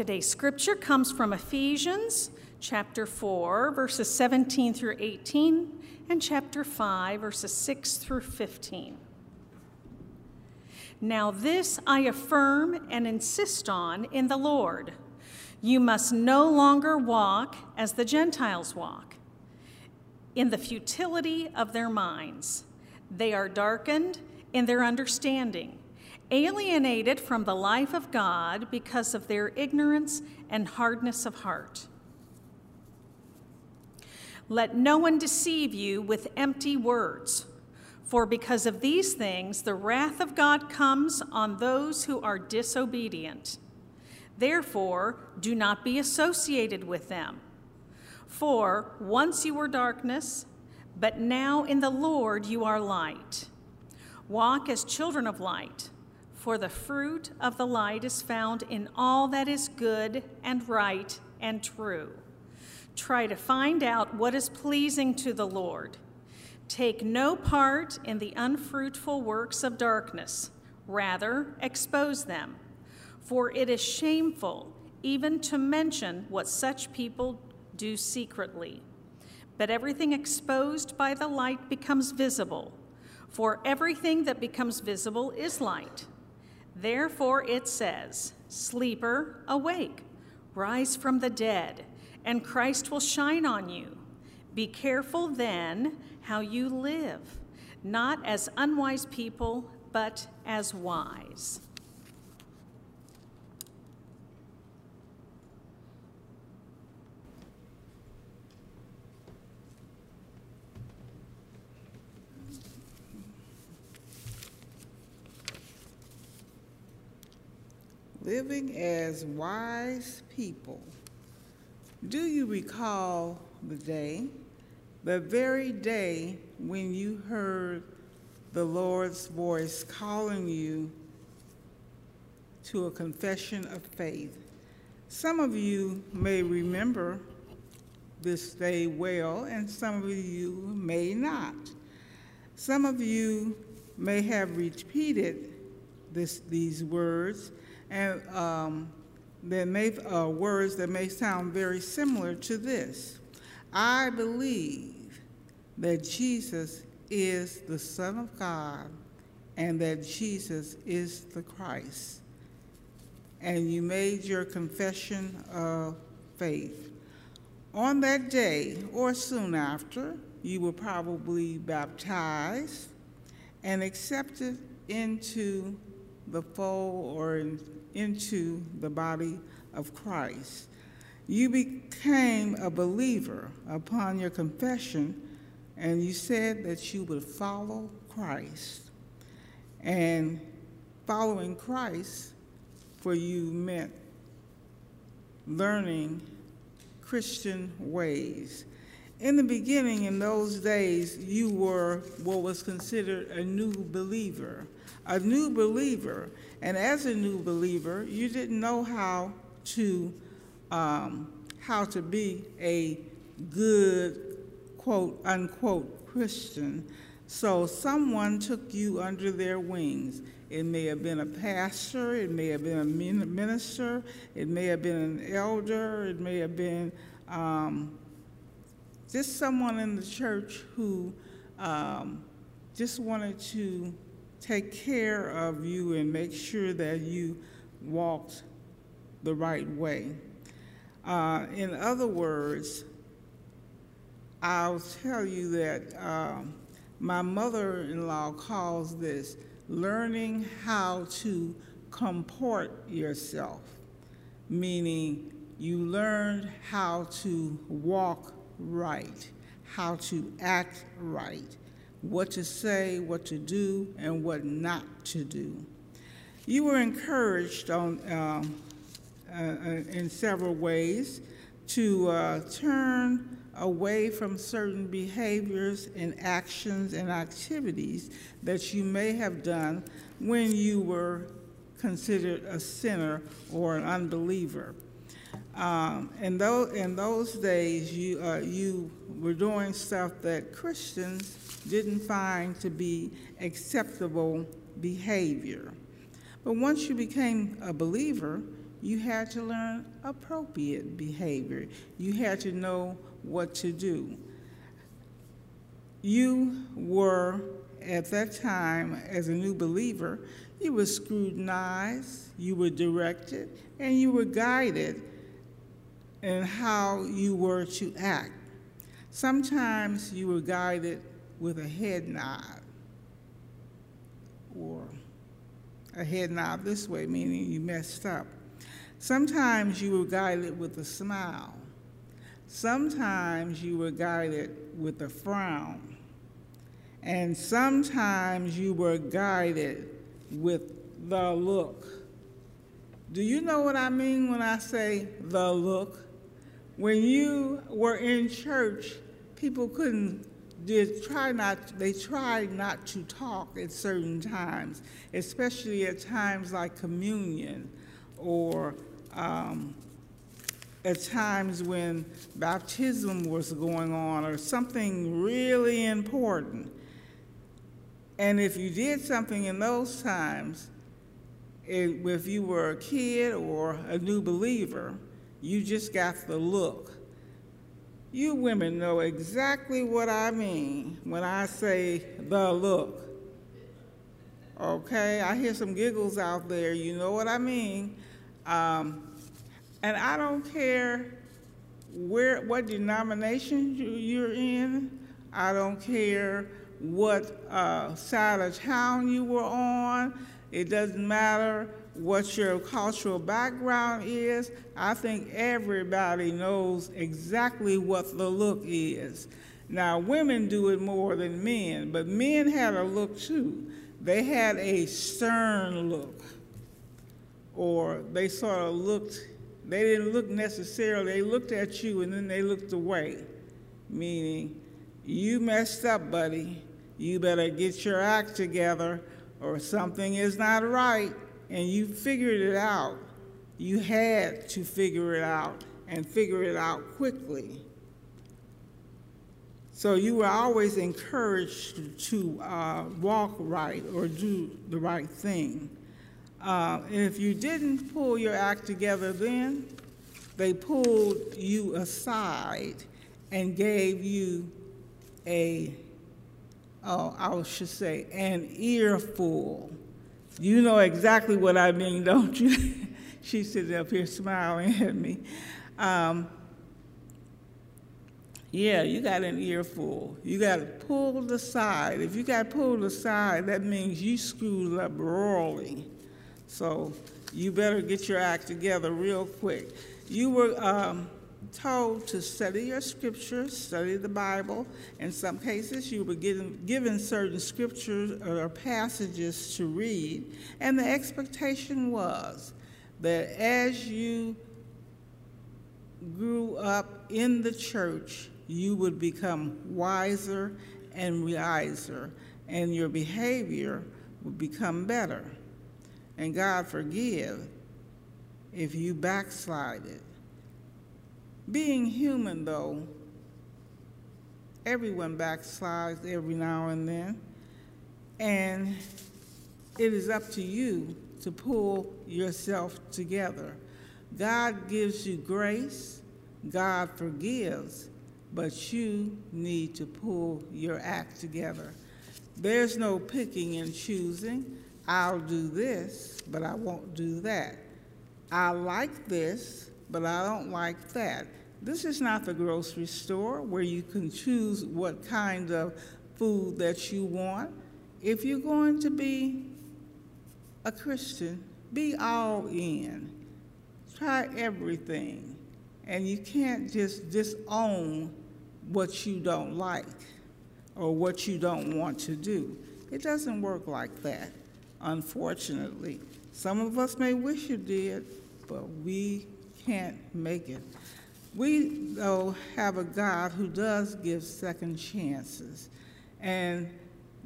Today's scripture comes from Ephesians chapter 4, verses 17 through 18, and chapter 5, verses 6 through 15. Now, this I affirm and insist on in the Lord. You must no longer walk as the Gentiles walk, in the futility of their minds. They are darkened in their understanding, alienated from the life of God because of their ignorance and hardness of heart. Let no one deceive you with empty words, for because of these things the wrath of God comes on those who are disobedient. Therefore, do not be associated with them. For once you were darkness, but now in the Lord you are light. Walk as children of light, for the fruit of the light is found in all that is good and right and true. Try to find out what is pleasing to the Lord. Take no part in the unfruitful works of darkness, rather, expose them. For it is shameful even to mention what such people do secretly. But everything exposed by the light becomes visible, for everything that becomes visible is light. Therefore it says, Sleeper, awake, rise from the dead and Christ will shine on you. Be careful then how you live, not as unwise people, but as wise. Living as wise people. Do you recall the day, the very day when you heard the Lord's voice calling you to a confession of faith? Some of you may remember this day well, and some of you may not. Some of you may have repeated this, these words, and um, that may, uh, words that may sound very similar to this. I believe that Jesus is the Son of God and that Jesus is the Christ. And you made your confession of faith. On that day, or soon after, you were probably baptized and accepted into the fold or in, into the body of Christ. You became a believer upon your confession, and you said that you would follow Christ. And following Christ for you meant learning Christian ways. In the beginning, in those days, you were what was considered a new believer. A new believer. And as a new believer, you didn't know how to um, how to be a good quote unquote Christian. So someone took you under their wings. It may have been a pastor, it may have been a minister, it may have been an elder, it may have been um, just someone in the church who um, just wanted to take care of you and make sure that you walked the right way. Uh, in other words, I'll tell you that um, my mother in law calls this learning how to comport yourself, meaning you learned how to walk right, how to act right, what to say, what to do, and what not to do. You were encouraged on, um, uh, uh, in several ways to uh, turn away from certain behaviors and actions and activities that you may have done when you were considered a sinner or an unbeliever. Um, in, those, in those days, you, uh, you were doing stuff that Christians didn't find to be acceptable behavior. But once you became a believer, you had to learn appropriate behavior. You had to know what to do. You were, at that time, as a new believer, you were scrutinized, you were directed, and you were guided in how you were to act. Sometimes you were guided with a head nod or a head nod this way, meaning you messed up. Sometimes you were guided with a smile. Sometimes you were guided with a frown. And sometimes you were guided with the look. Do you know what I mean when I say the look? When you were in church, people couldn't did try not they tried not to talk at certain times, especially at times like communion or um, at times when baptism was going on or something really important. And if you did something in those times, if you were a kid or a new believer, you just got the look. You women know exactly what I mean when I say the look. Okay, I hear some giggles out there. You know what I mean. Um, and I don't care where what denomination you're in. I don't care what uh, side of town you were on. It doesn't matter what your cultural background is. I think everybody knows exactly what the look is. Now, women do it more than men, but men had a look too. They had a stern look, or they sort of looked, they didn't look necessarily, they looked at you and then they looked away, meaning, you messed up, buddy. You better get your act together, or something is not right and you figured it out. You had to figure it out and figure it out quickly. So you were always encouraged to uh, walk right or do the right thing. Uh, if you didn't pull your act together then, they pulled you aside and gave you a, oh, I should say, an earful you know exactly what I mean, don't you? She's sitting up here smiling at me. Um, yeah, you got an earful. You got pulled aside. If you got pulled aside, that means you screwed up royally. So you better get your act together real quick. You were um, told to study your scriptures, study the Bible. In some cases, you were given, given certain scriptures or passages to read, and the expectation was that as you grew up in the church, you would become wiser and wiser, and your behavior would become better. And God forgive if you backslided being human, though, everyone backslides every now and then, and it is up to you to pull yourself together. God gives you grace, God forgives, but you need to pull your act together. There's no picking and choosing. I'll do this, but I won't do that. I like this, but I don't like that. This is not the grocery store where you can choose what kind of food that you want. If you're going to be a Christian, be all in. Try everything. And you can't just disown what you don't like or what you don't want to do. It doesn't work like that, unfortunately. Some of us may wish it did, but we can't make it. We, though, have a God who does give second chances. And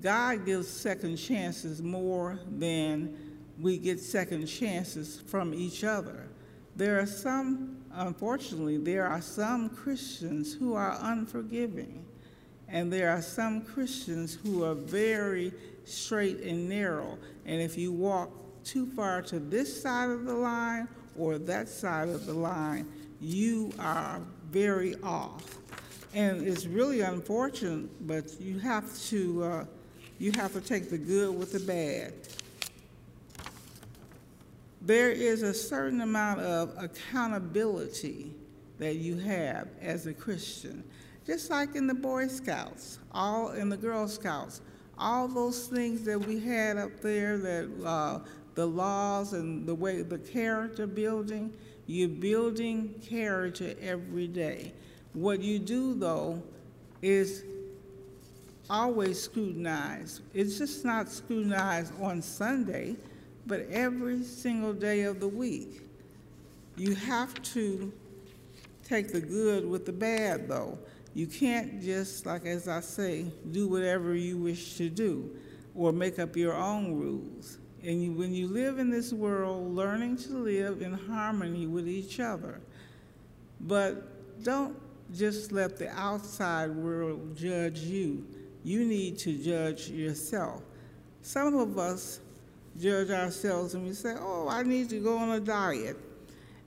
God gives second chances more than we get second chances from each other. There are some, unfortunately, there are some Christians who are unforgiving. And there are some Christians who are very straight and narrow. And if you walk too far to this side of the line or that side of the line, you are very off. And it's really unfortunate, but you have to, uh, you have to take the good with the bad. There is a certain amount of accountability that you have as a Christian. Just like in the Boy Scouts, all in the Girl Scouts, all those things that we had up there, that uh, the laws and the way the character building, you're building character every day. What you do though is always scrutinized. It's just not scrutinized on Sunday, but every single day of the week. You have to take the good with the bad though. You can't just, like as I say, do whatever you wish to do or make up your own rules. And you, when you live in this world, learning to live in harmony with each other. But don't just let the outside world judge you. You need to judge yourself. Some of us judge ourselves and we say, oh, I need to go on a diet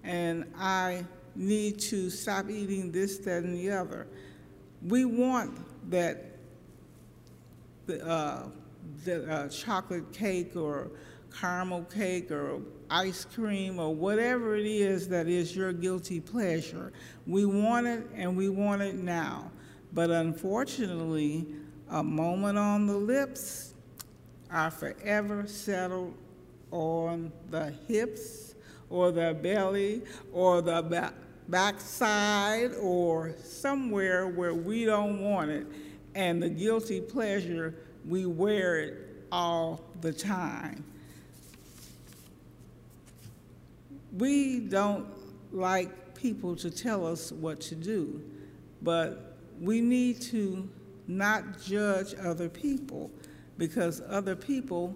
and I need to stop eating this, that, and the other we want that the, uh, the uh, chocolate cake or caramel cake or ice cream or whatever it is that is your guilty pleasure. We want it and we want it now. But unfortunately, a moment on the lips are forever settled on the hips or the belly or the back backside or somewhere where we don't want it, and the guilty pleasure, we wear it all the time. We don't like people to tell us what to do, but we need to not judge other people because other people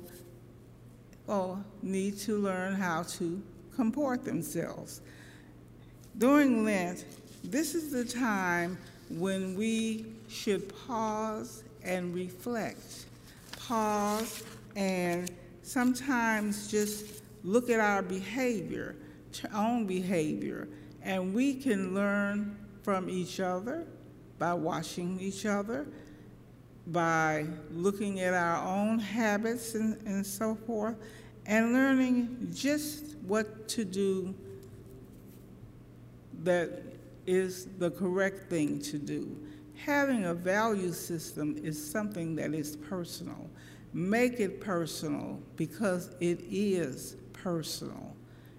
oh, need to learn how to comport themselves. During Lent, this is the time when we should pause and reflect. Pause and sometimes just look at our behavior, own behavior, and we can learn from each other by watching each other, by looking at our own habits and, and so forth, and learning just what to do that is the correct thing to do. Having a value system is something that is personal. Make it personal because it is personal.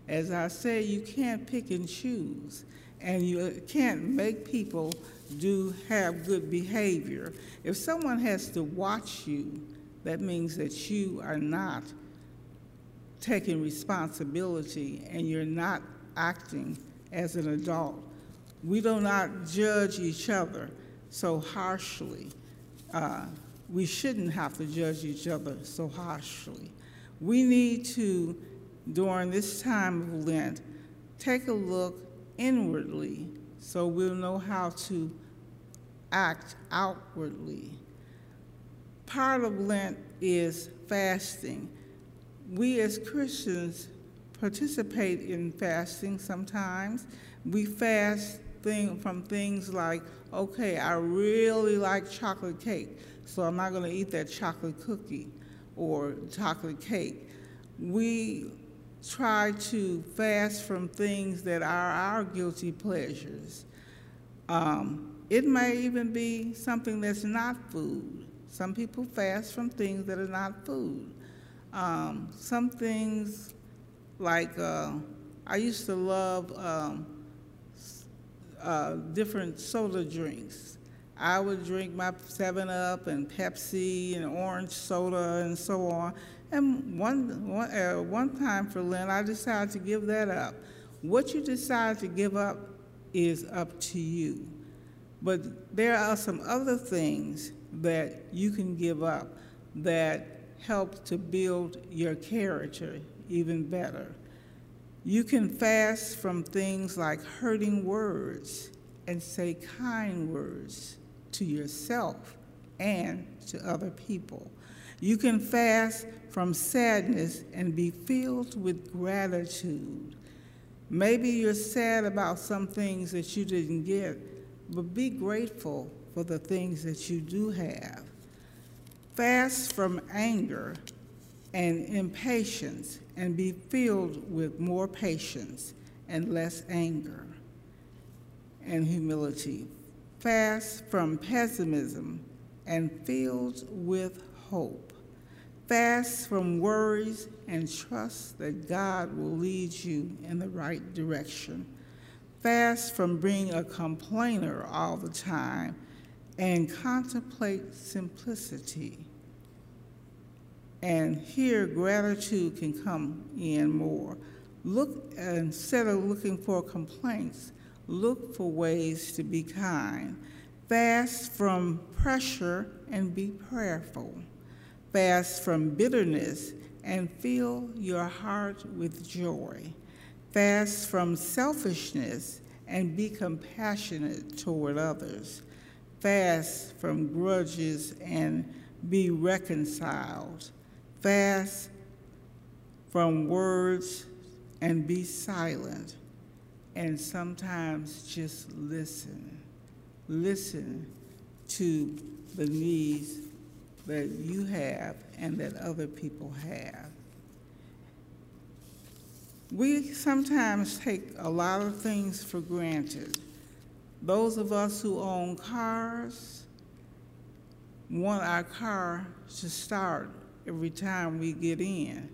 As I say, you can't pick and choose, and you can't make people do have good behavior. If someone has to watch you, that means that you are not taking responsibility and you're not acting as an adult. We do not judge each other so harshly. Uh, we shouldn't have to judge each other so harshly. We need to, during this time of Lent, take a look inwardly so we'll know how to act outwardly. Part of Lent is fasting. We as Christians participate in fasting sometimes. We fast thing, from things like, okay, I really like chocolate cake, so I'm not going to eat that chocolate cookie or chocolate cake. We try to fast from things that are our guilty pleasures. Um, it may even be something that's not food. Some people fast from things that are not food. Um, some things like uh, I used to love um, uh, different soda drinks. I would drink my 7 Up and Pepsi and orange soda and so on. And one, one, uh, one time for Lent, I decided to give that up. What you decide to give up is up to you. But there are some other things that you can give up that help to build your character, even better. You can fast from things like hurting words and say kind words to yourself and to other people. You can fast from sadness and be filled with gratitude. Maybe you're sad about some things that you didn't get, but be grateful for the things that you do have. Fast from anger and impatience and be filled with more patience and less anger and humility. Fast from pessimism and filled with hope. Fast from worries and trust that God will lead you in the right direction. Fast from being a complainer all the time and contemplate simplicity. And here gratitude can come in more. Look, instead of looking for complaints, look for ways to be kind. Fast from pressure and be prayerful. Fast from bitterness and fill your heart with joy. Fast from selfishness and be compassionate toward others. Fast from grudges and be reconciled. Fast from words and be silent. And sometimes just listen. Listen to the needs that you have and that other people have. We sometimes take a lot of things for granted. Those of us who own cars want our car to start every time we get in.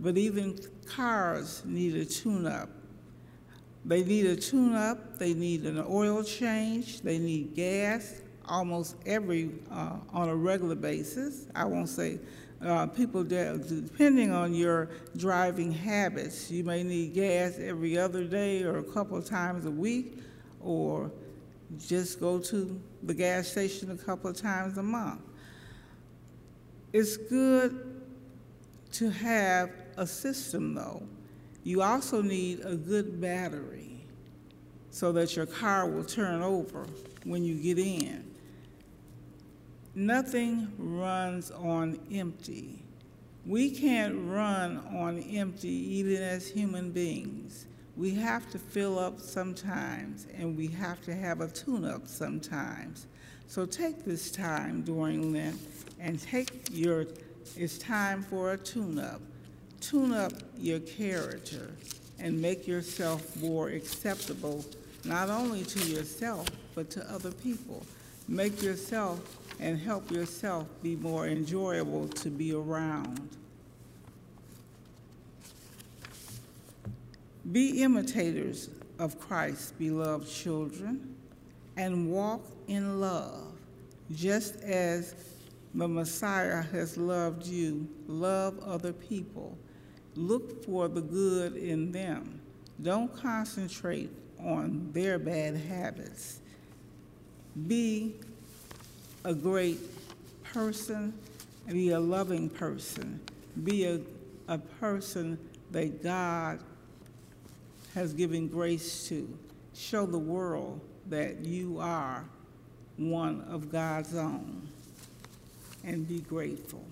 But even cars need a tune up. They need a tune up, they need an oil change, they need gas, almost every, uh, on a regular basis. I won't say uh, people, depending on your driving habits, you may need gas every other day or a couple of times a week, or just go to the gas station a couple of times a month. It's good to have a system, though. You also need a good battery so that your car will turn over when you get in. Nothing runs on empty. We can't run on empty even as human beings. We have to fill up sometimes and we have to have a tune up sometimes. So take this time during Lent and take your, it's time for a tune up. Tune up your character and make yourself more acceptable, not only to yourself, but to other people. Make yourself and help yourself be more enjoyable to be around. Be imitators of Christ's beloved children and walk in love, just as the Messiah has loved you. Love other people. Look for the good in them. Don't concentrate on their bad habits. Be a great person, be a loving person, be a, a person that God has given grace to. Show the world that you are one of God's own and be grateful.